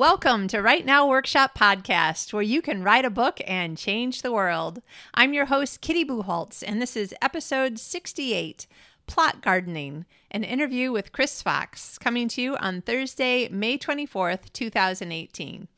Welcome to Write Now Workshop Podcast, where you can write a book and change the world. I'm your host, Kitty Bucholtz, and this is episode 68 Plot Gardening, an interview with Chris Fox, coming to you on Thursday, May 24th, 2018.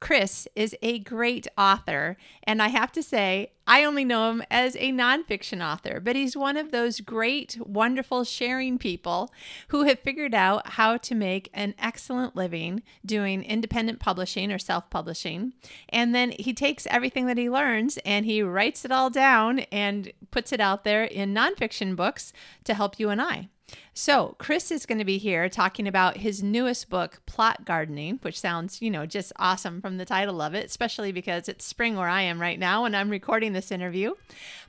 Chris is a great author, and I have to say, I only know him as a nonfiction author, but he's one of those great, wonderful sharing people who have figured out how to make an excellent living doing independent publishing or self publishing. And then he takes everything that he learns and he writes it all down and puts it out there in nonfiction books to help you and I. So, Chris is going to be here talking about his newest book, Plot Gardening, which sounds, you know, just awesome from the title of it, especially because it's spring where I am right now and I'm recording this interview.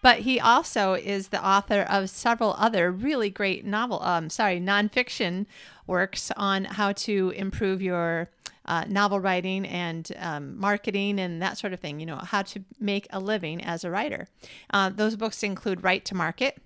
But he also is the author of several other really great novel, um, sorry, nonfiction works on how to improve your uh, novel writing and um, marketing and that sort of thing, you know, how to make a living as a writer. Uh, those books include Write to Market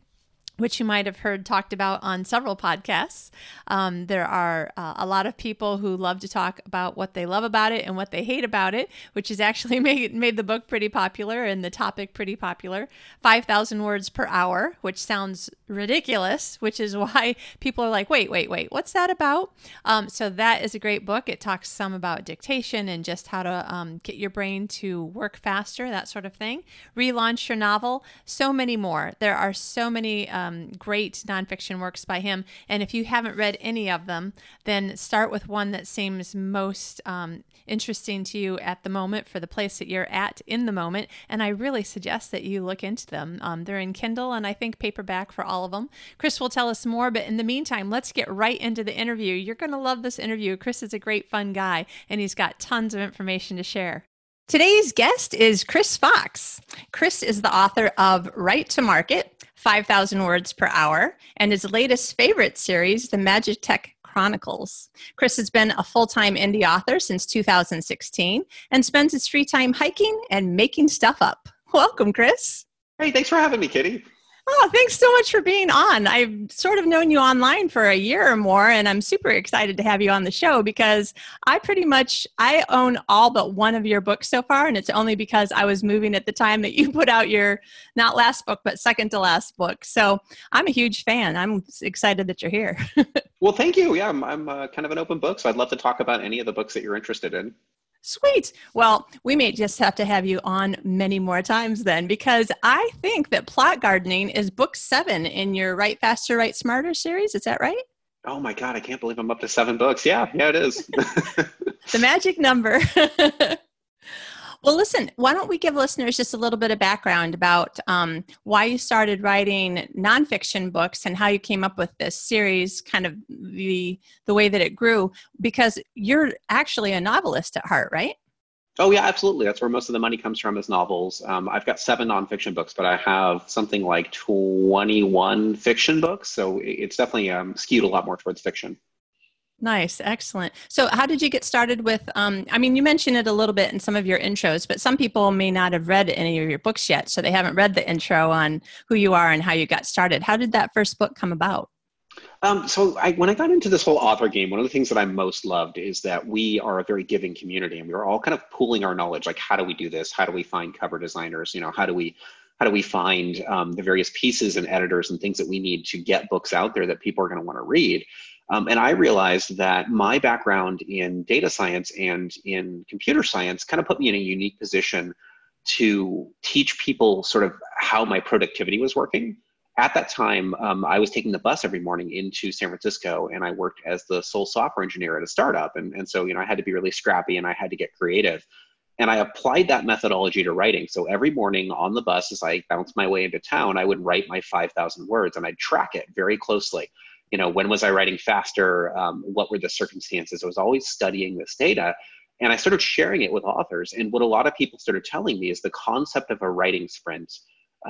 which you might have heard talked about on several podcasts. Um, there are uh, a lot of people who love to talk about what they love about it and what they hate about it, which has actually made, made the book pretty popular and the topic pretty popular. 5,000 words per hour, which sounds ridiculous, which is why people are like, wait, wait, wait, what's that about? Um, so, that is a great book. It talks some about dictation and just how to um, get your brain to work faster, that sort of thing. Relaunch your novel, so many more. There are so many. Uh, um, great nonfiction works by him. And if you haven't read any of them, then start with one that seems most um, interesting to you at the moment for the place that you're at in the moment. And I really suggest that you look into them. Um, they're in Kindle and I think paperback for all of them. Chris will tell us more, but in the meantime, let's get right into the interview. You're going to love this interview. Chris is a great, fun guy, and he's got tons of information to share. Today's guest is Chris Fox. Chris is the author of Write to Market 5,000 words per hour, and his latest favorite series, The Magitech Chronicles. Chris has been a full time indie author since 2016 and spends his free time hiking and making stuff up. Welcome, Chris. Hey, thanks for having me, Kitty. Oh, thanks so much for being on. I've sort of known you online for a year or more, and I'm super excited to have you on the show because I pretty much I own all but one of your books so far, and it's only because I was moving at the time that you put out your not last book but second to last book. So I'm a huge fan. I'm excited that you're here. well, thank you. Yeah, I'm, I'm uh, kind of an open book, so I'd love to talk about any of the books that you're interested in. Sweet. Well, we may just have to have you on many more times then, because I think that plot gardening is book seven in your Write Faster, Write Smarter series. Is that right? Oh my God, I can't believe I'm up to seven books. Yeah, yeah, it is. the magic number. Well, listen, why don't we give listeners just a little bit of background about um, why you started writing nonfiction books and how you came up with this series, kind of the the way that it grew, because you're actually a novelist at heart, right? Oh yeah, absolutely. That's where most of the money comes from is novels. Um, I've got seven nonfiction books, but I have something like twenty-one fiction books, so it's definitely um, skewed a lot more towards fiction. Nice, excellent. So, how did you get started with? Um, I mean, you mentioned it a little bit in some of your intros, but some people may not have read any of your books yet, so they haven't read the intro on who you are and how you got started. How did that first book come about? Um, so, I, when I got into this whole author game, one of the things that I most loved is that we are a very giving community, and we were all kind of pooling our knowledge. Like, how do we do this? How do we find cover designers? You know, how do we how do we find um, the various pieces and editors and things that we need to get books out there that people are going to want to read? Um, and I realized that my background in data science and in computer science kind of put me in a unique position to teach people sort of how my productivity was working. At that time, um, I was taking the bus every morning into San Francisco and I worked as the sole software engineer at a startup. And, and so, you know, I had to be really scrappy and I had to get creative. And I applied that methodology to writing. So every morning on the bus, as I bounced my way into town, I would write my 5,000 words and I'd track it very closely you know when was i writing faster um, what were the circumstances i was always studying this data and i started sharing it with authors and what a lot of people started telling me is the concept of a writing sprint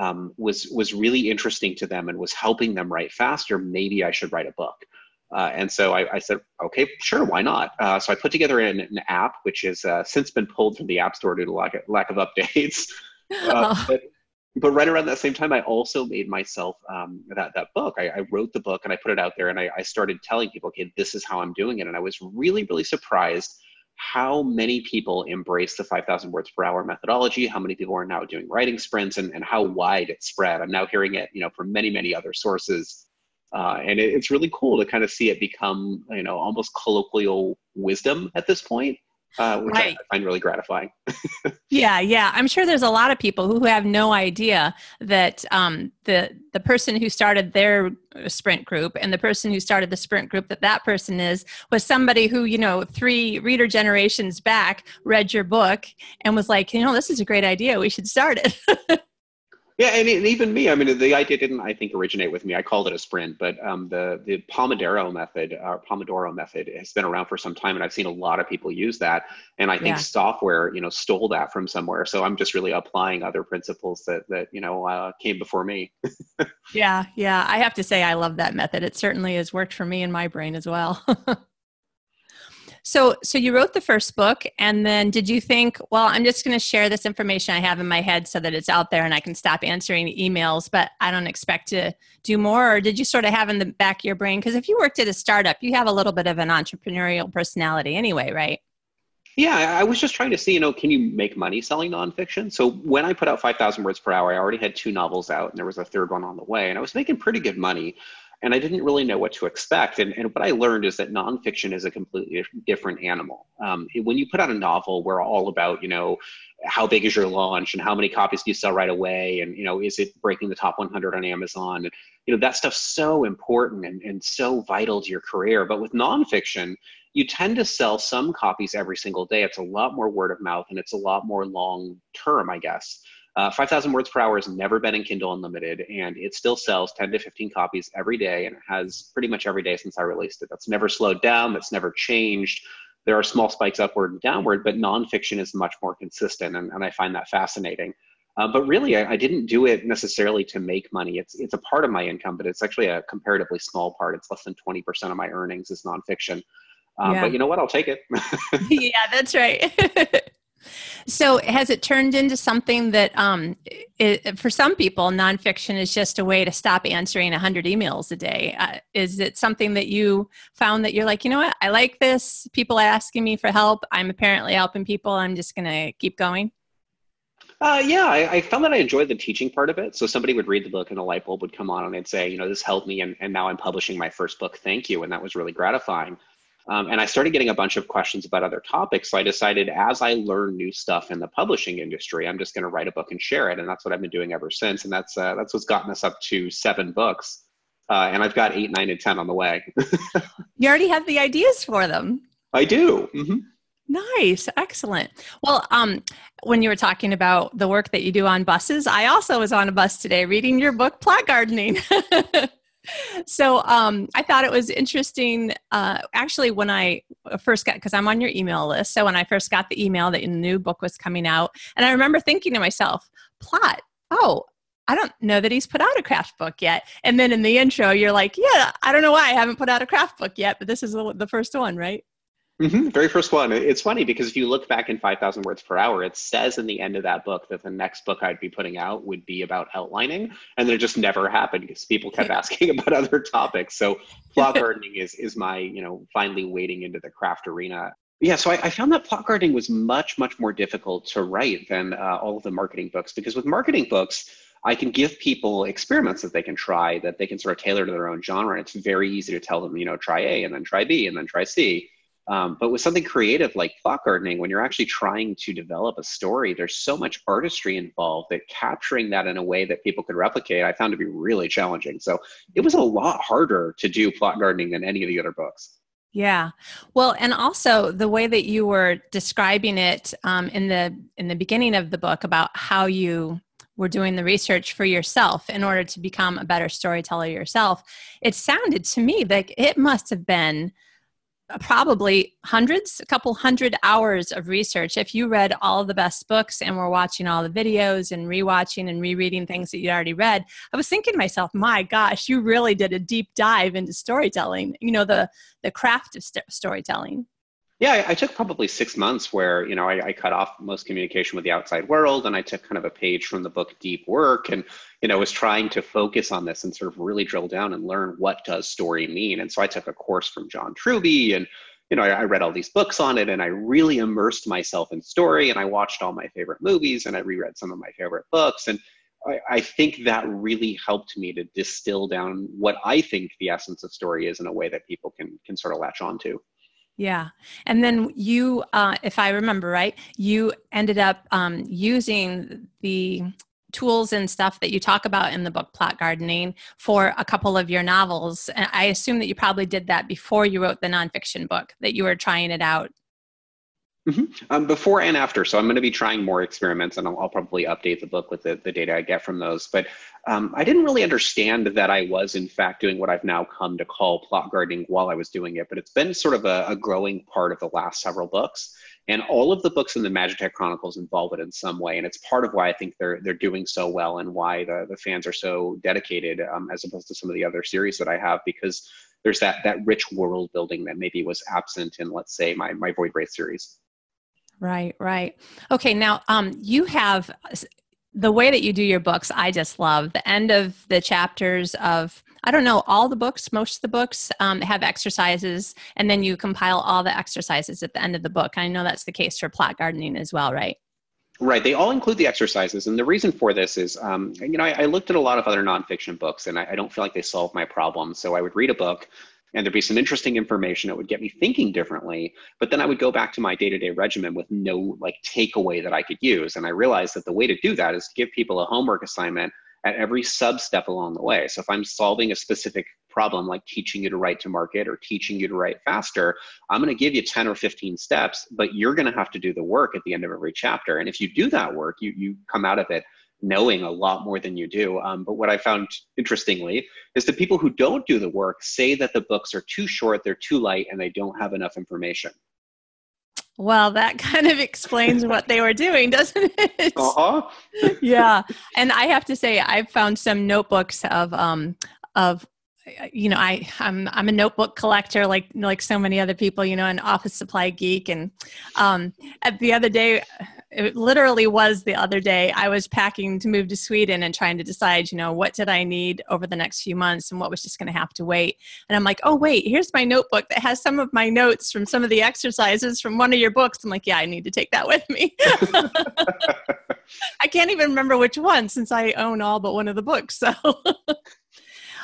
um, was was really interesting to them and was helping them write faster maybe i should write a book uh, and so I, I, said, okay, sure, why not? Uh, so I put together an, an app, which has uh, since been pulled from the App Store due to lack of, lack of updates. Uh, oh. but, but right around that same time, I also made myself um, that that book. I, I, wrote the book and I put it out there, and I, I, started telling people, okay, this is how I'm doing it. And I was really, really surprised how many people embrace the 5,000 words per hour methodology, how many people are now doing writing sprints, and, and how wide it's spread. I'm now hearing it, you know, from many, many other sources. Uh, and it, it's really cool to kind of see it become, you know, almost colloquial wisdom at this point uh, which right. I find really gratifying. yeah, yeah, I'm sure there's a lot of people who have no idea that um, the the person who started their sprint group and the person who started the sprint group that that person is was somebody who you know three reader generations back read your book and was like, you know, this is a great idea. We should start it. Yeah, and, and, even me. I mean, the idea didn't, I think, originate with me. I called it a sprint, but um, the the Pomodoro method, or Pomodoro method, has been around for some time, and I've seen a lot of people use that. And I think yeah. software, you know, stole that from somewhere. So I'm just really applying other principles that that you know uh, came before me. yeah, yeah. I have to say, I love that method. It certainly has worked for me in my brain as well. So, so you wrote the first book, and then did you think, well, I'm just going to share this information I have in my head so that it's out there and I can stop answering emails, but I don't expect to do more? Or did you sort of have in the back of your brain? Because if you worked at a startup, you have a little bit of an entrepreneurial personality anyway, right? Yeah, I was just trying to see, you know, can you make money selling nonfiction? So when I put out 5,000 words per hour, I already had two novels out and there was a third one on the way, and I was making pretty good money and I didn't really know what to expect. And, and what I learned is that nonfiction is a completely different animal. Um, when you put out a novel, we're all about, you know, how big is your launch and how many copies do you sell right away? And, you know, is it breaking the top 100 on Amazon? And, you know, that stuff's so important and, and so vital to your career. But with nonfiction, you tend to sell some copies every single day. It's a lot more word of mouth and it's a lot more long term, I guess. Uh, 5,000 words per hour has never been in Kindle Unlimited, and it still sells 10 to 15 copies every day, and it has pretty much every day since I released it. That's never slowed down, that's never changed. There are small spikes upward and downward, but nonfiction is much more consistent, and, and I find that fascinating. Uh, but really, I, I, didn't do it necessarily to make money. It's it's a part of my income, but it's actually a comparatively small part. It's less than 20% of my earnings is nonfiction. Uh, yeah. But you know what? I'll take it. yeah, that's right. So, has it turned into something that, um, it, for some people, nonfiction is just a way to stop answering 100 emails a day? Uh, is it something that you found that you're like, you know what, I like this? People are asking me for help. I'm apparently helping people. I'm just going to keep going? Uh, yeah, I, I, found that I enjoyed the teaching part of it. So somebody would read the book and a light bulb would come on and they'd say, you know, this helped me and, and now I'm publishing my first book. Thank you. And that was really gratifying. Um, and I started getting a bunch of questions about other topics. So I decided as I learn new stuff in the publishing industry, I'm just going to write a book and share it. And that's what I've been doing ever since. And that's, uh, that's what's gotten us up to seven books. Uh, and I've got eight, nine, and 10 on the way. you already have the ideas for them. I do. Mm-hmm. Nice, excellent. Well, um, when you were talking about the work that you do on buses, I also was on a bus today reading your book, Plot Gardening. so um, I thought it was interesting. Uh, actually, when I first got, because I'm on your email list, so when I first got the email that your new book was coming out, and I remember thinking to myself, plot, oh, I don't know that he's put out a craft book yet. And then in the intro, you're like, yeah, I don't know why I haven't put out a craft book yet, but this is the, the first one, right? Mm-hmm. Very first one. It's funny because if you look back in 5,000 words per hour, it says in the end of that book that the next book I'd be putting out would be about outlining. And then it just never happened because people kept asking about other topics. So plot gardening is, is my, you know, finally wading into the craft arena. Yeah, so I, I found that plot gardening was much, much more difficult to write than uh, all of the marketing books because with marketing books, I can give people experiments that they can try that they can sort of tailor to their own genre. And it's very easy to tell them, you know, try A and then try B and then try C um, but with something creative like plot gardening, when you're actually trying to develop a story, there's so much artistry involved that capturing that in a way that people could replicate, I found to be really challenging. So it was a lot harder to do plot gardening than any of the other books. Yeah, well, and also the way that you were describing it um, in the in the beginning of the book about how you were doing the research for yourself in order to become a better storyteller yourself, it sounded to me like it must have been probably hundreds, a couple hundred hours of research. If you read all the best books and were watching all the videos and rewatching and rereading things that you'd already read, I was thinking to myself, my gosh, you really did a deep dive into storytelling, you know, the, the craft of st- storytelling. Yeah, I, took probably six months where, you know, I, I, cut off most communication with the outside world and I took kind of a page from the book Deep Work and, you know, was trying to focus on this and sort of really drill down and learn what does story mean. And so I took a course from John Truby and, you know, I, I, read all these books on it and I really immersed myself in story and I watched all my favorite movies and I reread some of my favorite books. And I, think that really helped me to distill down what I think the essence of story is in a way that people can can sort of latch on to. Yeah. And then you, uh, if I remember right, you ended up um, using the tools and stuff that you talk about in the book plot gardening for a couple of your novels and i assume that you probably did that before you wrote the nonfiction book that you were trying it out Mm-hmm. Um, before and after. So I'm going to be trying more experiments and I'll, I'll probably update the book with the, the data I get from those. But um, I didn't really understand that I was, in fact, doing what I've now come to call plot gardening while I was doing it. But it's been sort of a, a growing part of the last several books. And all of the books in the Magitech Chronicles involve it in some way. And it's part of why I think they're, they're doing so well and why the, the fans are so dedicated um, as opposed to some of the other series that I have because there's that, that rich world building that maybe was absent in, let's say, my, my Void Wraith series. Right, right. Okay, now um, you have the way that you do your books. I just love the end of the chapters of I don't know all the books. Most of the books um, have exercises, and then you compile all the exercises at the end of the book. I know that's the case for plot gardening as well, right? Right. They all include the exercises. And the reason for this is, um, you know, I, I, looked at a lot of other nonfiction books and I, I, don't feel like they solve my problem. So I would read a book and there'd be some interesting information that would get me thinking differently but then i would go back to my day-to-day regimen with no like takeaway that i could use. And i realized that the way to do that is to give people a homework assignment at every sub step along the way. So if i'm solving a specific problem like teaching you to write to market or teaching you to write faster i'm going to give you 10 or 15 steps but you're going to have to do the work at the end of every chapter. And if you do that work you you come out of it knowing a lot more than you do. Um, but what I found interestingly is the people who don't do the work say that the books are too short, they're too light, and they don't have enough information. Well, that kind of explains what they were doing, doesn't it? Uh huh. yeah, and I have to say, I've found some notebooks of um, of you know i i'm i'm a notebook collector like like so many other people you know an office supply geek. And um at the other day it literally was the other day i was packing to move to sweden and trying to decide you know what did i need over the next few months and what was just going to have to wait. And i'm like oh wait here's my notebook that has some of my notes from some of the exercises from one of your books. I'm like yeah i need to take that with me. I can't even remember which one since i own all but one of the books so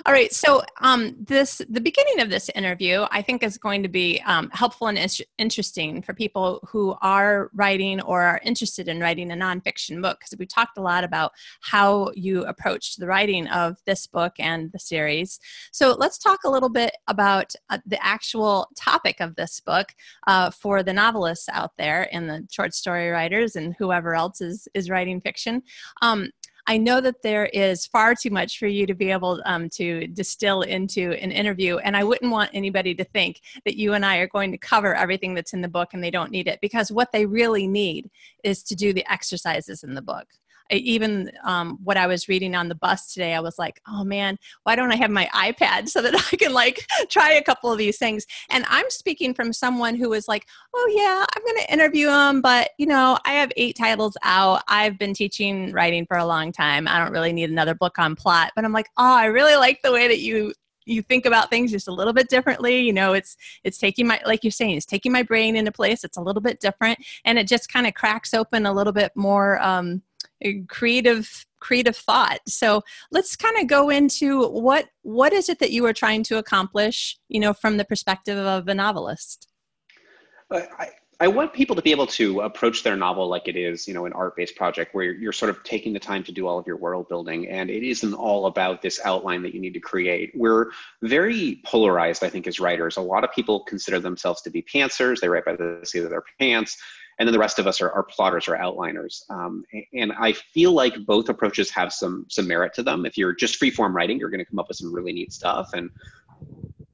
all right. So, um, this the beginning of this interview, I think, is going to be um, helpful and is- interesting for people who are writing or are interested in writing a nonfiction book, because we talked a lot about how you approached the writing of this book and the series. So, let's talk a little bit about uh, the actual topic of this book uh, for the novelists out there and the short story writers and whoever else is is writing fiction. Um, I know that there is far too much for you to be able um, to distill into an interview, and I wouldn't want anybody to think that you and I are going to cover everything that's in the book and they don't need it because what they really need is to do the exercises in the book even um, what I was reading on the bus today, I was like, oh man, why don't I have my iPad so that I can like try a couple of these things? And I'm speaking from someone who was like, oh yeah, I'm going to interview them, but you know, I have eight titles out. I've been teaching writing for a long time. I don't really need another book on plot. But I'm like, oh, I really like the way that you you think about things just a little bit differently you know it's it's taking my like you're saying it's taking my brain into place it's a little bit different and it just kind of cracks open a little bit more um, creative creative thought. So let's kind of go into what what is it that you are trying to accomplish you know from the perspective of a novelist? Uh, I, I want people to be able to approach their novel like it is, you know, an art-based project where you're, you're, sort of taking the time to do all of your world building, and it isn't all about this outline that you need to create. We're very polarized, I think, as writers. A lot of people consider themselves to be pantsers; they write by the seat of their pants and then the rest of us are, are plotters or outliners. Um, and I feel like both approaches have some some merit to them. If you're just freeform writing, you're going to come up with some really neat stuff. And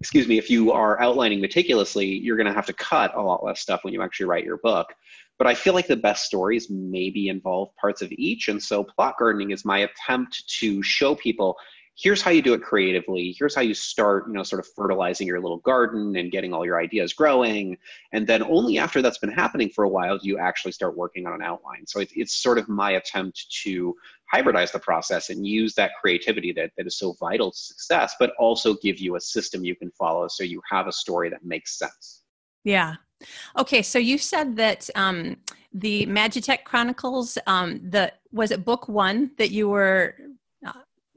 excuse me, if you are outlining meticulously, you're going to have to cut a lot less stuff when you actually write your book. But I feel like the best stories maybe involve parts of each. And so plot gardening is my attempt to show people here's how you do it creatively. Here's how you start you know sort of fertilizing your little garden and getting all your ideas growing. And then only after that's been happening for a while do you actually start working on an outline. So it, it's sort of my attempt to hybridize the process and use that creativity that, that is so vital to success but also give you a system you can follow so you have a story that makes sense. Yeah. Okay, so you said that um, the Magitech Chronicles, um, the was it book one that you were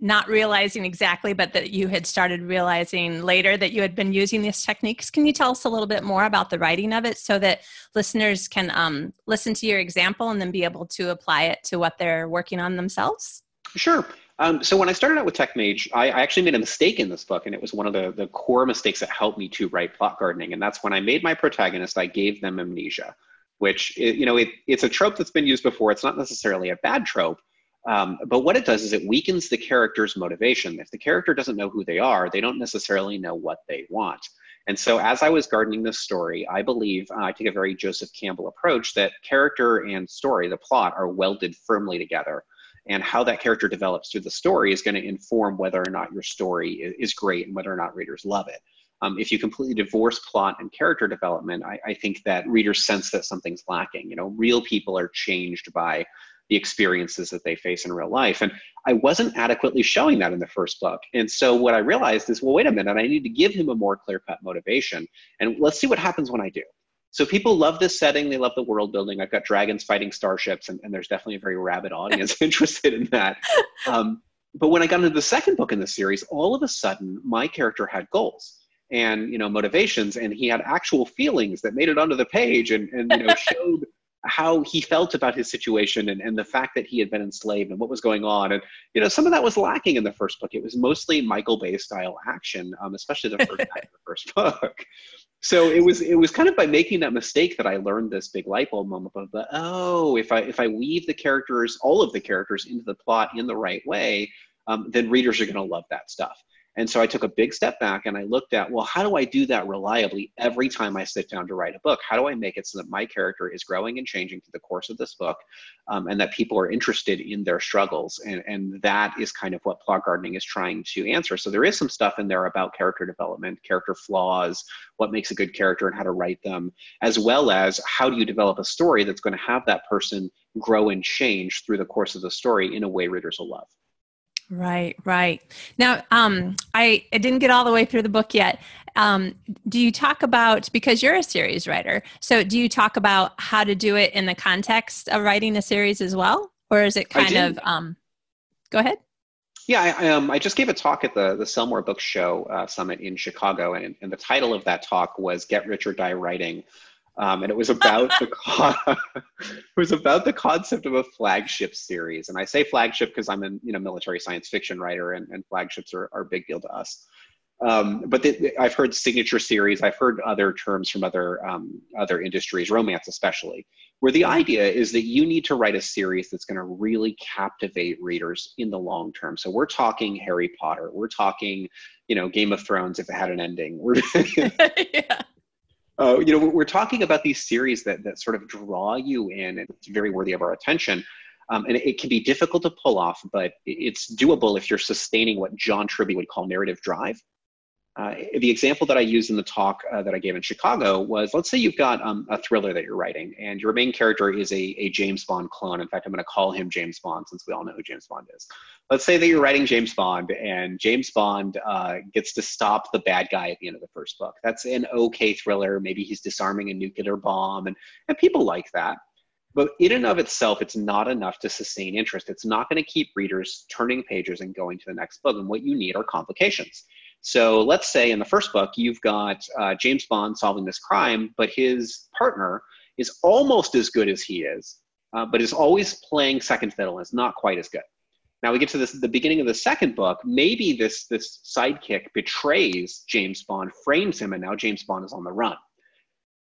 not realizing exactly, but that you had started realizing later that you had been using these techniques. Can you tell us a little bit more about the writing of it so that listeners can um, listen to your example and then be able to apply it to what they're working on themselves? Sure. Um, so when I started out with TechMage, I, I, actually made a mistake in this book, and it was one of the, the core mistakes that helped me to write plot gardening. And that's when I made my protagonist, I gave them amnesia, which you know it, it's a trope that's been used before. It's not necessarily a bad trope, um, but what it does is it weakens the character's motivation. If the character doesn't know who they are, they don't necessarily know what they want. And so, as I was gardening this story, I believe uh, I take a very Joseph Campbell approach that character and story, the plot, are welded firmly together and how that character develops through the story is going to inform whether or not your story is great and whether or not readers love it. Um, if you completely divorce plot and character development, I, I, think that readers sense that something's lacking. You know, real people are changed by the experiences that they face in real life. And I wasn't adequately showing that in the first book. And so what I realized is, well, wait a minute, I need to give him a more clear cut motivation. And let's see what happens when I do. So people love this setting. They love the world building. I've got dragons fighting starships, and, and there's definitely a very rabid audience interested in that. Um, but when I got into the second book in the series, all of a sudden my character had goals and you know motivations, and he had actual feelings that made it onto the page and, and you know showed how he felt about his situation and, and the fact that he had been enslaved and what was going on. And, you know, some of that was lacking in the first book. It was mostly Michael Bay style action, um, especially the first of the first book. So it was it was kind of by making that mistake that I learned this big light bulb moment of the, oh, if I if I weave the characters, all of the characters into the plot in the right way, um, then readers are going to love that stuff. And so I took a big step back and I looked at, well, how do I do that reliably every time I sit down to write a book? How do I make it so that my character is growing and changing through the course of this book um, and that people are interested in their struggles? And, and that is kind of what plot gardening is trying to answer. So there is some stuff in there about character development, character flaws, what makes a good character and how to write them, as well as how do you develop a story that's going to have that person grow and change through the course of the story in a way readers will love. Right, right. Now, um, I, I didn't get all the way through the book yet. Um, do you talk about because you're a series writer? So, do you talk about how to do it in the context of writing a series as well, or is it kind of? Um, go ahead. Yeah, I, um, I just gave a talk at the the Sell More Books Show uh, Summit in Chicago, and, and the title of that talk was "Get Rich or Die Writing." Um, and it was about the con- it was about the concept of a flagship series. And I say flagship because I'm a you know military science fiction writer, and, and flagships are, are a big deal to us. Um, but the, I've heard signature series. I've heard other terms from other um, other industries, romance especially, where the idea is that you need to write a series that's going to really captivate readers in the long term. So we're talking Harry Potter. We're talking, you know, Game of Thrones if it had an ending. We're yeah uh, you know, we're talking about these series that, that sort of draw you in and it's very worthy of our attention. Um, and it, can be difficult to pull off, but it's doable if you're sustaining what John Truby would call narrative drive. Uh, the example that I used in the talk uh, that I gave in Chicago was let's say you've got um, a thriller that you're writing, and your main character is a, a James Bond clone. In fact, I'm going to call him James Bond since we all know who James Bond is. Let's say that you're writing James Bond, and James Bond uh, gets to stop the bad guy at the end of the first book. That's an okay thriller. Maybe he's disarming a nuclear bomb, and, and people like that. But in and of itself, it's not enough to sustain interest. It's not going to keep readers turning pages and going to the next book. And what you need are complications. So let's say in the first book, you've got uh, James Bond solving this crime, but his partner is almost as good as he is, uh, but is always playing second fiddle and is not quite as good. Now we get to this the beginning of the second book. Maybe this this sidekick betrays James Bond, frames him, and now James Bond is on the run.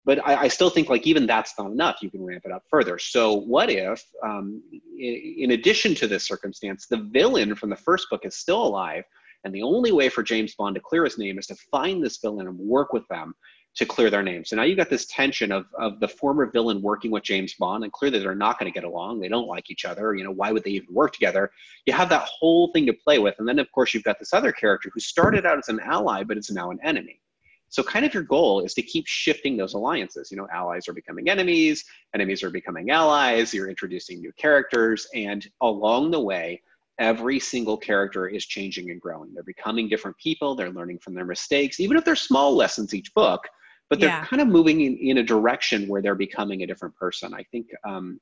But I, I still think like even that's not enough. You can ramp it up further. So what if, um, in, in addition to this circumstance, the villain from the first book is still alive, and the only way for James Bond to clear his name is to find this villain and work with them to clear their name. So now you've got this tension of, of the former villain working with James Bond, and clearly they're not going to get along. They don't like each other. You know, why would they even work together? You have that whole thing to play with. And then, of course, you've got this other character who started out as an ally, but is now an enemy. So, kind of your goal is to keep shifting those alliances. You know, allies are becoming enemies, enemies are becoming allies, you're introducing new characters, and along the way, every single character is changing and growing. They're becoming different people, they're learning from their mistakes, even if they're small lessons each book. but they're Yeah. kind of moving in, in a direction where they're becoming a different person. I think um,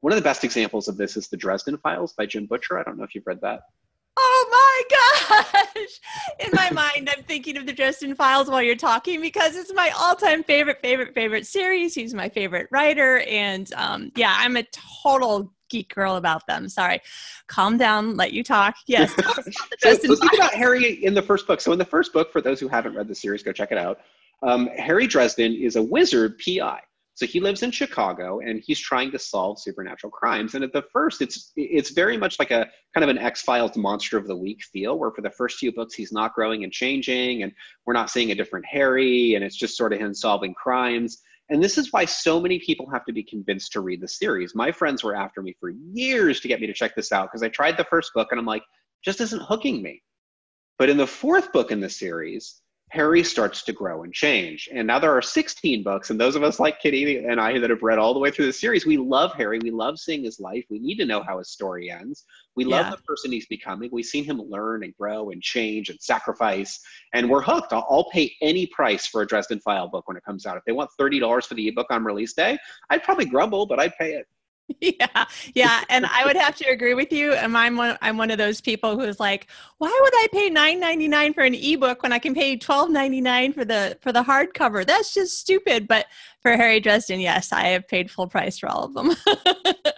one of the best examples of this is the Dresden Files by Jim Butcher. I don't know if you've read that. Oh my gosh! In my mind, I'm thinking of the Dresden Files while you're talking because it's my all-time favorite, favorite, favorite series. He's my favorite writer, and um, yeah, I'm a total geek girl about them. Sorry, calm down, let you talk. Yes, tell us about the So, think Files. about Harry in the first book. So in the first book, for those who haven't read the series, go check it out. Um, Harry Dresden is a wizard PI. So he lives in Chicago and he's trying to solve supernatural crimes. And at the first, it's it's very much like a kind of an X Files monster of the week feel, where for the first few books he's not growing and changing, and we're not seeing a different Harry, and it's just sort of him solving crimes. And this is why so many people have to be convinced to read the series. My friends were after me for years to get me to check this out because I tried the first book and I'm like, just isn't hooking me. But in the fourth book in the series, Harry starts to grow and change. And now there are 16 books. And those of us like Kitty and I that have read all the way through the series, we love Harry. We love seeing his life. We need to know how his story ends. We love Yeah. the person he's becoming. We've seen him learn and grow and change and sacrifice. And we're hooked. I'll, I'll pay any price for a Dresden File book when it comes out. If they want $30 for the ebook on release day, I'd probably grumble, but I'd pay it. yeah yeah and i would have to agree with you and i'm one i'm one of those people who's like why would i pay 9.99 for an ebook when i can pay 12.99 for the for the hardcover? That's just stupid. But for harry dresden yes i have paid full price for all of them.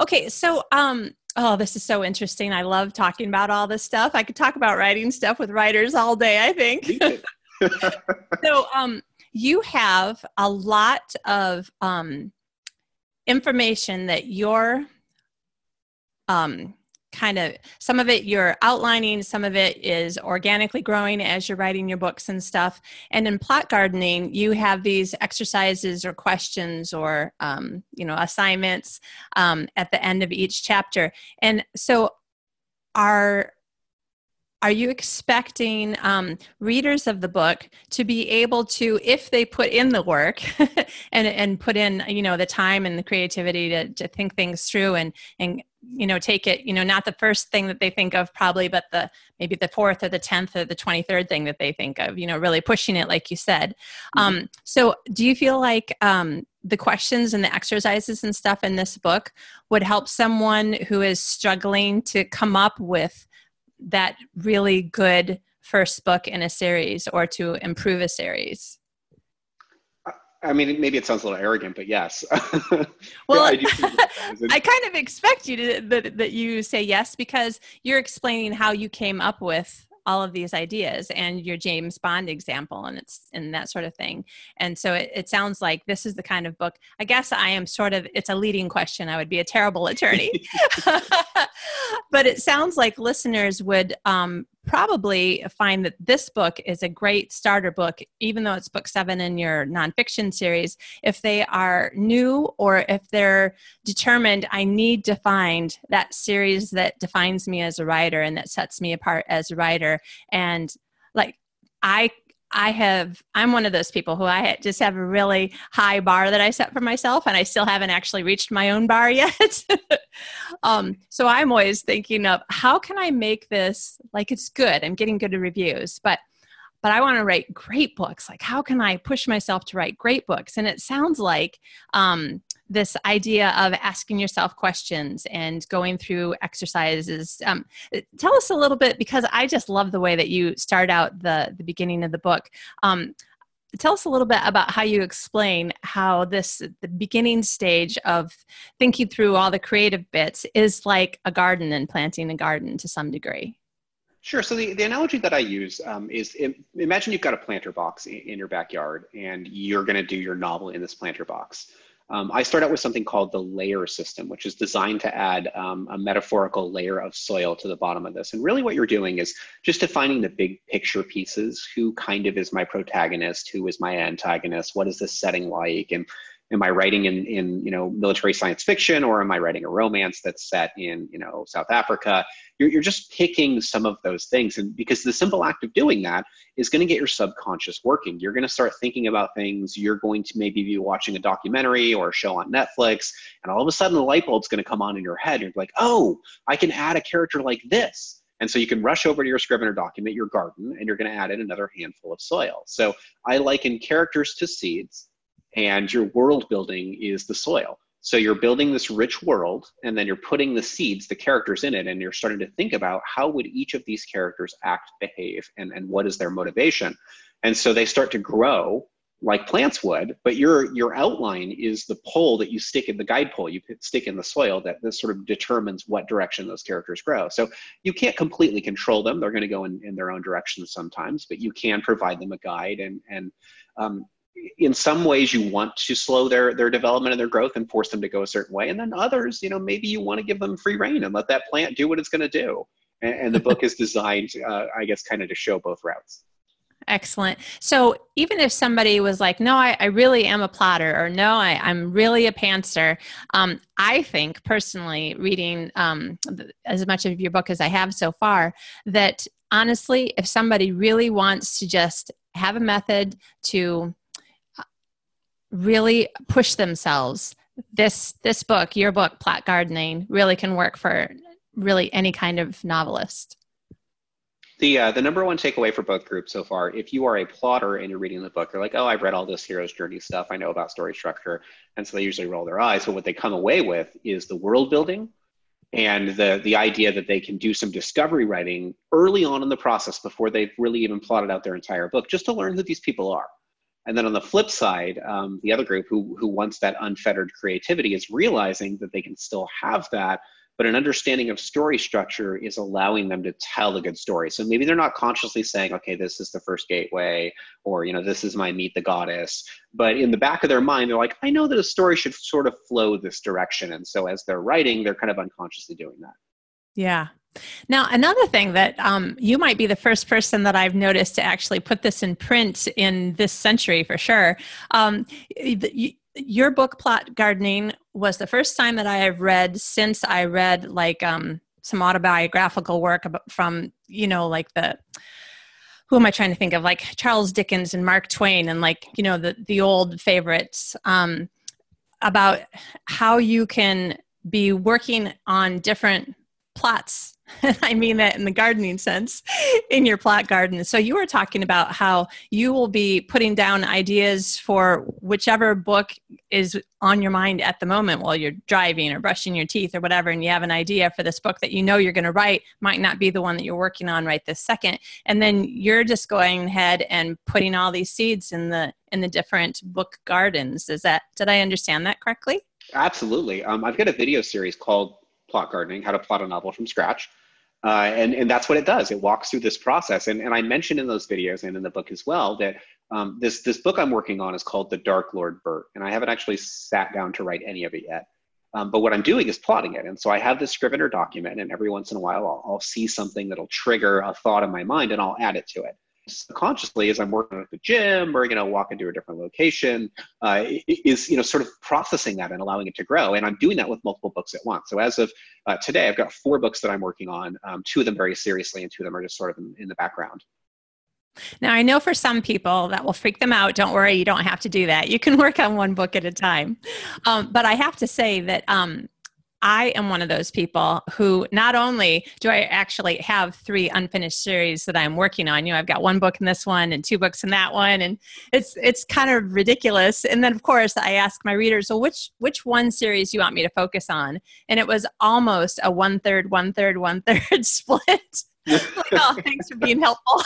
Okay so um oh this is so interesting. I love talking about all this stuff. I could talk about writing stuff with writers all day i think. So um you have a lot of um information that you're um kind of some of it you're outlining some of it is organically growing as you're writing your books and stuff. And in plot gardening you have these exercises or questions or um, you know assignments um, at the end of each chapter. And so are are you expecting um, readers of the book to be able to if they put in the work and and put in you know the time and the creativity to, to think things through and and you know take it you know not the first thing that they think of probably but the maybe the fourth or the 10th or the 23rd thing that they think of you know really pushing it like you said. Um, so do you feel like um, the questions and the exercises and stuff in this book would help someone who is struggling to come up with that really good first book in a series or to improve a series I mean, maybe it sounds a little arrogant, but yes. Well, I, that is- I kind of expect you to that, that you say yes because you're explaining how you came up with all of these ideas and your James Bond example and it's and that sort of thing. And so it, it sounds like this is the kind of book. I guess I am sort of it's a leading question. I would be a terrible attorney. but it sounds like listeners would um, probably find that this book is a great starter book, even though it's book seven in your nonfiction series. If they are new or if they're determined, I need to find that series that defines me as a writer and that sets me apart as a writer. And like, I I have, I'm one of those people who I just have a really high bar that I set for myself, and I still haven't actually reached my own bar yet. um, so I'm always thinking of how can I make this like it's good? I'm getting good reviews, but but I want to write great books. Like, how can I push myself to write great books? And it sounds like um, this idea of asking yourself questions and going through exercises. Um, tell us a little bit because I just love the way that you start out the the beginning of the book. Um, tell us a little bit about how you explain how this the beginning stage of thinking through all the creative bits is like a garden and planting a garden to some degree. Sure. So the, the analogy that I use um, is im- imagine you've got a planter box in, in your backyard and you're going to do your novel in this planter box. Um, I start out with something called the layer system, which is designed to add um, a metaphorical layer of soil to the bottom of this. And really, what you're doing is just defining the big picture pieces. Who kind of is my protagonist? Who is my antagonist? What is this setting like? And am I writing in, in you know military science fiction or am I writing a romance that's set in you know South Africa? You're, you're just picking some of those things, and because the simple act of doing that is going to get your subconscious working. You're going to start thinking about things. You're going to maybe be watching a documentary or a show on Netflix, and all of a sudden the light bulb's going to come on in your head. You're like, oh, I can add a character like this. And so you can rush over to your Scrivener document, your garden, and you're going to add in another handful of soil. So I liken characters to seeds, and your world building is the soil. So you're building this rich world, and then you're putting the seeds, the characters in it, and you're starting to think about how would each of these characters act, behave, and, and what is their motivation. And so they start to grow like plants would, but your your outline is the pole that you stick in the guide pole you stick in the soil that this sort of determines what direction those characters grow. So you can't completely control them; they're going to go in, in their own directions sometimes, but you can provide them a guide and and um, in some ways you want to slow their their development and their growth and force them to go a certain way. And then others you know maybe you want to give them free reign and let that plant do what it's going to do. And, and, the book is designed uh, i guess kind of to show both routes. Excellent. So even if somebody was like, no, I, I really am a plotter, or no, I, am really a pantser, um, I think personally, reading um, as much of your book as I have so far, that honestly, if somebody really wants to just have a method to really push themselves, this this book, your book, Plot Gardening, really can work for really any kind of novelist. The uh, the number one takeaway for both groups so far, if you are a plotter and you're reading the book, you're like, oh, I've read all this hero's journey stuff. I know about story structure, and so they usually roll their eyes. But what they come away with is the world building and the the idea that they can do some discovery writing early on in the process before they've really even plotted out their entire book, just to learn who these people are. And then on the flip side, um, the other group who who wants that unfettered creativity is realizing that they can still have that but an understanding of story structure is allowing them to tell a good story. So maybe they're not consciously saying okay this is the first gateway or you know this is my meet the goddess. But in the back of their mind they're like i know that a story should sort of flow this direction. And so as they're writing they're kind of unconsciously doing that. Yeah now, another thing that um, you might be the first person that I've noticed to actually put this in print in this century for sure. Um, you, your book plot gardening was the first time that i have read since i read like um, some autobiographical work from you know like the who am i trying to think of like charles dickens and mark twain and like you know the the old favorites um, about how you can be working on different plots I mean that in the gardening sense, in your plot garden. So you were talking about how you will be putting down ideas for whichever book is on your mind at the moment while you're driving or brushing your teeth or whatever, and you have an idea for this book that you know you're going to write, might not be the one that you're working on right this second. And then you're just going ahead and putting all these seeds in the in the different book gardens. Is that did I understand that correctly? Absolutely. Um, I've got a video series called plot gardening, how to plot a novel from scratch. Uh, and, and that's what it does. It walks through this process. And, and I mentioned in those videos and in the book as well that um, this, this book I'm working on is called The Dark Lord Bert. And I haven't actually sat down to write any of it yet. Um, but what I'm doing is plotting it. And so I have this Scrivener document, and every once in a while I'll, I'll see something that'll trigger a thought in my mind and I'll add it to it consciously as I'm working at the gym or you know walk into a different location uh, is you know sort of processing that and allowing it to grow. And I'm doing that with multiple books at once. So as of uh, today, I've got four books that I'm working on. Um, two of them very seriously, and two of them are just sort of in, in the background. Now, I know for some people that will freak them out. Don't worry, you don't have to do that. You can work on one book at a time. Um, but I have to say that um, I am one of those people who not only do I actually have three unfinished series that I'm working on, you know, I've got one book in this one and two books in that one, and it's it's kind of ridiculous. And then of course I ask my readers, well, which which one series you want me to focus on? And it was almost a one third, one third, one third split. like, oh, thanks for being helpful.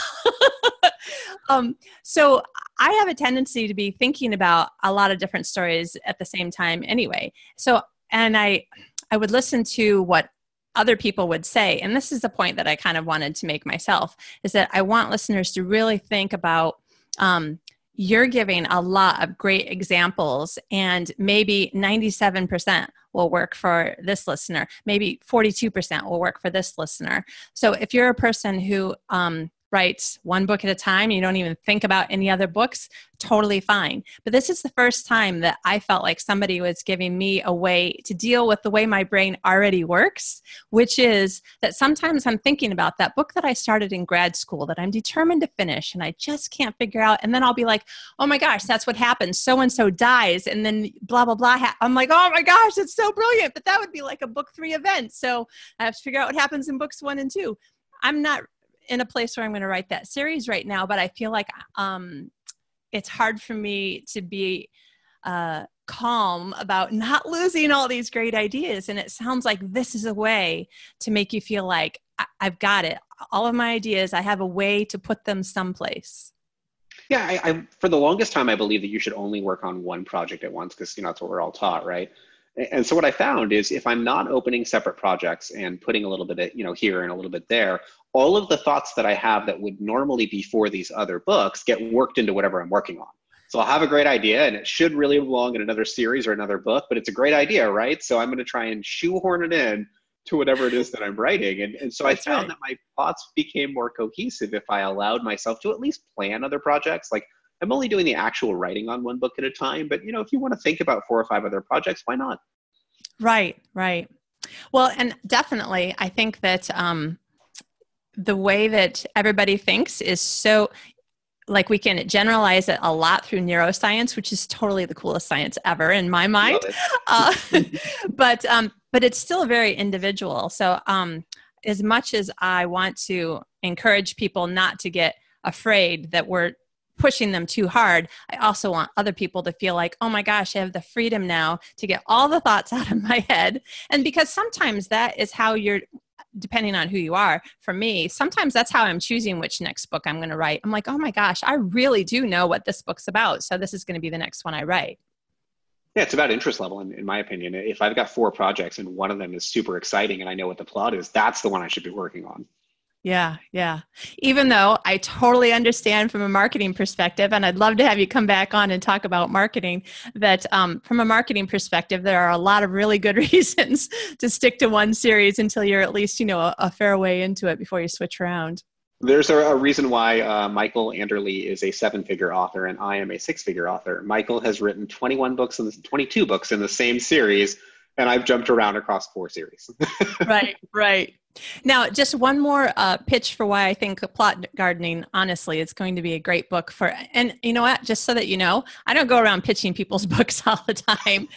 um, so I have a tendency to be thinking about a lot of different stories at the same time anyway. So and I I would listen to what other people would say. And this is the point that i kind of wanted to make myself is that i want listeners to really think about um, you're giving a lot of great examples and maybe 97% will work for this listener. Maybe 42% will work for this listener. So if you're a person who um, writes one book at a time, you don't even think about any other books, totally fine. But this is the first time that I felt like somebody was giving me a way to deal with the way my brain already works, which is that sometimes I'm thinking about that book that I started in grad school that I'm determined to finish and I just can't figure out. And then I'll be like, oh my gosh, that's what happens. So and so dies. And then blah, blah, blah. I'm like, oh my gosh, it's so brilliant. But that would be like a book three event. So I have to figure out what happens in books one and two. I'm not in a place where I'm going to write that series right now, but I feel like um, it's hard for me to be uh, calm about not losing all these great ideas. And it sounds like this is a way to make you feel like I- I've got it. All of my ideas, I have a way to put them someplace. Yeah, I, I, for the longest time, I believe that you should only work on one project at once because you know that's what we're all taught, right? And so what I found is if I'm not opening separate projects and putting a little bit of, you know here and a little bit there, all of the thoughts that I have that would normally be for these other books get worked into whatever I'm working on. So I'll have a great idea and it should really belong in another series or another book, but it's a great idea, right? So I'm going to try and shoehorn it in to whatever it is that I'm writing. And, and so That's I found right. that my thoughts became more cohesive if I allowed myself to at least plan other projects. Like I'm only doing the actual writing on one book at a time, but you know, if you want to think about four or five other projects, why not? Right, right. Well, and definitely, I think that um, the way that everybody thinks is so like we can generalize it a lot through neuroscience, which is totally the coolest science ever in my mind. uh, but um, but it's still very individual. So um, as much as I want to encourage people not to get afraid that we're pushing them too hard, I also want other people to feel like, oh my gosh, I have the freedom now to get all the thoughts out of my head. And because sometimes that is how you're depending on who you are for me sometimes that's how i'm choosing which next book i'm going to write i'm like oh my gosh i really do know what this book's about so this is going to be the next one i write yeah, it's about interest level, in, in my opinion. If I've got four projects and one of them is super exciting and I know what the plot is, that's the one I should be working on. Yeah, yeah. Even though I totally understand from a marketing perspective, and I'd love to have you come back on and talk about marketing, that um, from a marketing perspective, there are a lot of really good reasons to stick to one series until you're at least, you know, a, a fair way into it before you switch around. There's a, a reason why uh, Michael Anderle is a seven-figure author and I am a six-figure author. Michael has written 21 books and 22 books in the same series, and I've jumped around across four series. right, right. Now, just one more uh, pitch for why I think plot gardening, honestly, is going to be a great book for. And you know what? Just so that you know, I don't go around pitching people's books all the time.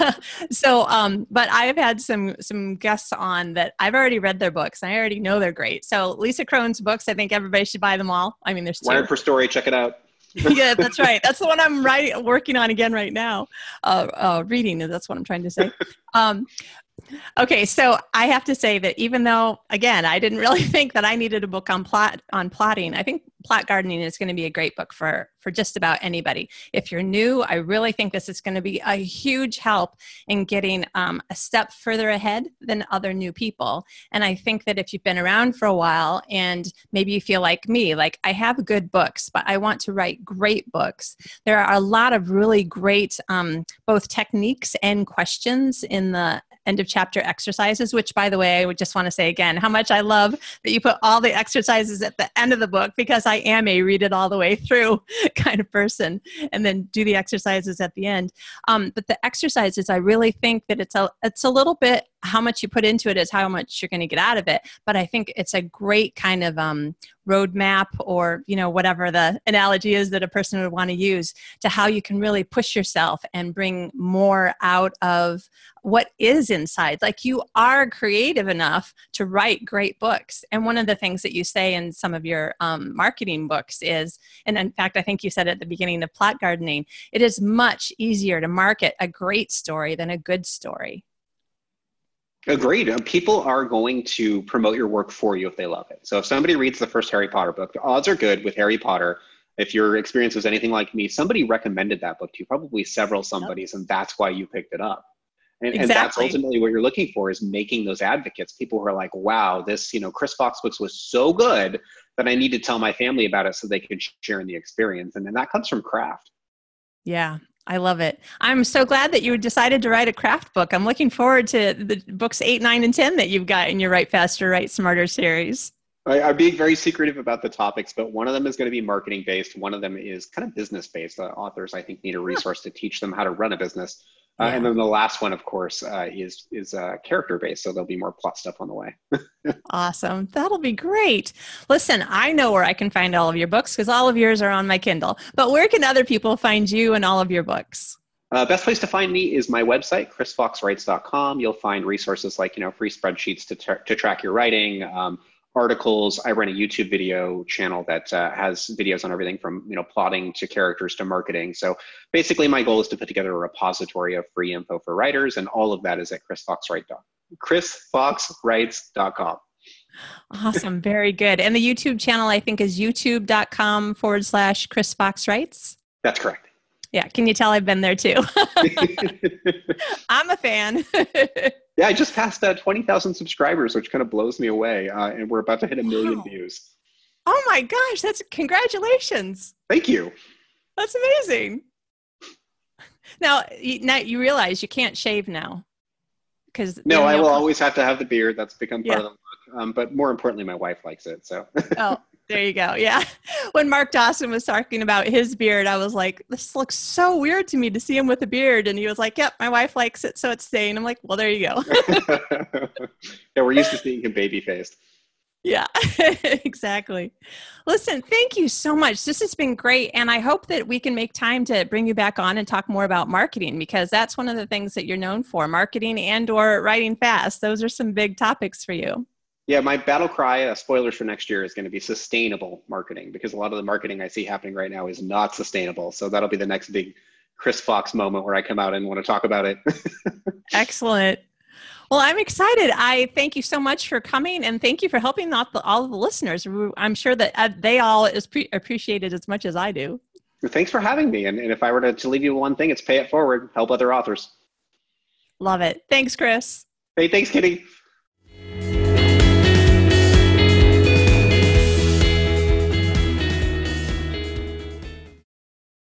so, um, but I've had some some guests on that I've already read their books. And I already know they're great. So, Lisa Cron's books, I think everybody should buy them all. I mean, there's two. Wired for Story, check it out. yeah, that's right. That's the one I'm writing, working on again right now. Uh, uh, reading, that's what I'm trying to say. Um, Okay, so I have to say that even though, again, I didn't really think that I needed a book on plot on plotting, I think plot gardening is going to be a great book for for just about anybody. If you're new, I really think this is going to be a huge help in getting um, a step further ahead than other new people. And I think that if you've been around for a while and maybe you feel like me, like I have good books, but I want to write great books, there are a lot of really great um, both techniques and questions in the end of chapter exercises, which, by the way, I would just want to say again how much I love that you put all the exercises at the end of the book because I am a read it all the way through kind of person and then do the exercises at the end. Um, but the exercises, I really think that it's a, it's a little bit how much you put into it is how much you're going to get out of it. But I think it's a great kind of um, roadmap or you know whatever the analogy is that a person would want to use to how you can really push yourself and bring more out of what is inside. Like you are creative enough to write great books. And one of the things that you say in some of your um, marketing books is and in fact i think you said at the beginning of plot gardening it is much easier to market a great story than a good story Agreed. Uh, people are going to promote your work for you if they love it. So if somebody reads the first Harry Potter book, the odds are good with Harry Potter. If your experience was anything like me, somebody recommended that book to you, probably several somebodies, and that's why you picked it up. And, exactly. and, that's ultimately what you're looking for is making those advocates, people who are like, wow, this, you know, Chris Fox books was so good that I need to tell my family about it so they can share in the experience. And then that comes from craft. Yeah, I love it. I'm so glad that you decided to write a craft book. I'm looking forward to the books eight, nine, and 10 that you've got in your Write Faster, Write Smarter series. I, am being very secretive about the topics, but one of them is going to be marketing based. One of them is kind of business based. Uh, authors, I think, need a resource to teach them how to run a business. Uh, yeah. And then the last one, of course, uh, is is uh, character based, so there'll be more plot stuff on the way. awesome, that'll be great. Listen, I know where I can find all of your books because all of yours are on my Kindle. But where can other people find you and all of your books? Uh, best place to find me is my website, chrisfoxwrites.com. You'll find resources like you know free spreadsheets to tra- to track your writing. Um, articles. I run a YouTube video channel that uh, has videos on everything from you know plotting to characters to marketing. So basically, my goal is to put together a repository of free info for writers, and all of that is at chrisfoxwrites.com. chrisfoxwrites.com. Awesome. Very good. And the YouTube channel, I think, is youtube.com forward slash Chris Fox Writes. That's correct. Yeah. Can you tell I've been there too? I'm a fan. yeah, I just passed uh, 20,000 subscribers, which kind of blows me away. Uh, and we're about to hit a million wow. views. Oh my gosh. That's congratulations. Thank you. That's amazing. Now, now you realize you can't shave now because no, I will always have to have the beard. That's become part yeah. of the look. Um, but more importantly, my wife likes it. So. oh, there you go. Yeah. When Mark Dawson was talking about his beard, I was like, "This looks so weird to me to see him with a beard," and he was like, "Yep, my wife likes it, so it's staying." I'm like, "Well, there you go." yeah, we're used to seeing him baby faced. Yeah, exactly. Listen, thank you so much. This has been great. And I hope that we can make time to bring you back on and talk more about marketing because that's one of the things that you're known for marketing and or writing fast. Those are some big topics for you. Yeah, my battle cry, uh, spoilers for next year, is going to be sustainable marketing because a lot of the marketing I see happening right now is not sustainable. So that'll be the next big Chris Fox moment where I come out and want to talk about it. Excellent. Well, I'm excited. I thank you so much for coming and thank you for helping all the, all of the listeners. I'm sure that uh, they all is pre- appreciate it as much as I do. Thanks for having me. And, and if I were to, to leave you one thing, it's pay it forward, help other authors. Love it. Thanks, Chris. Hey, thanks, Kitty.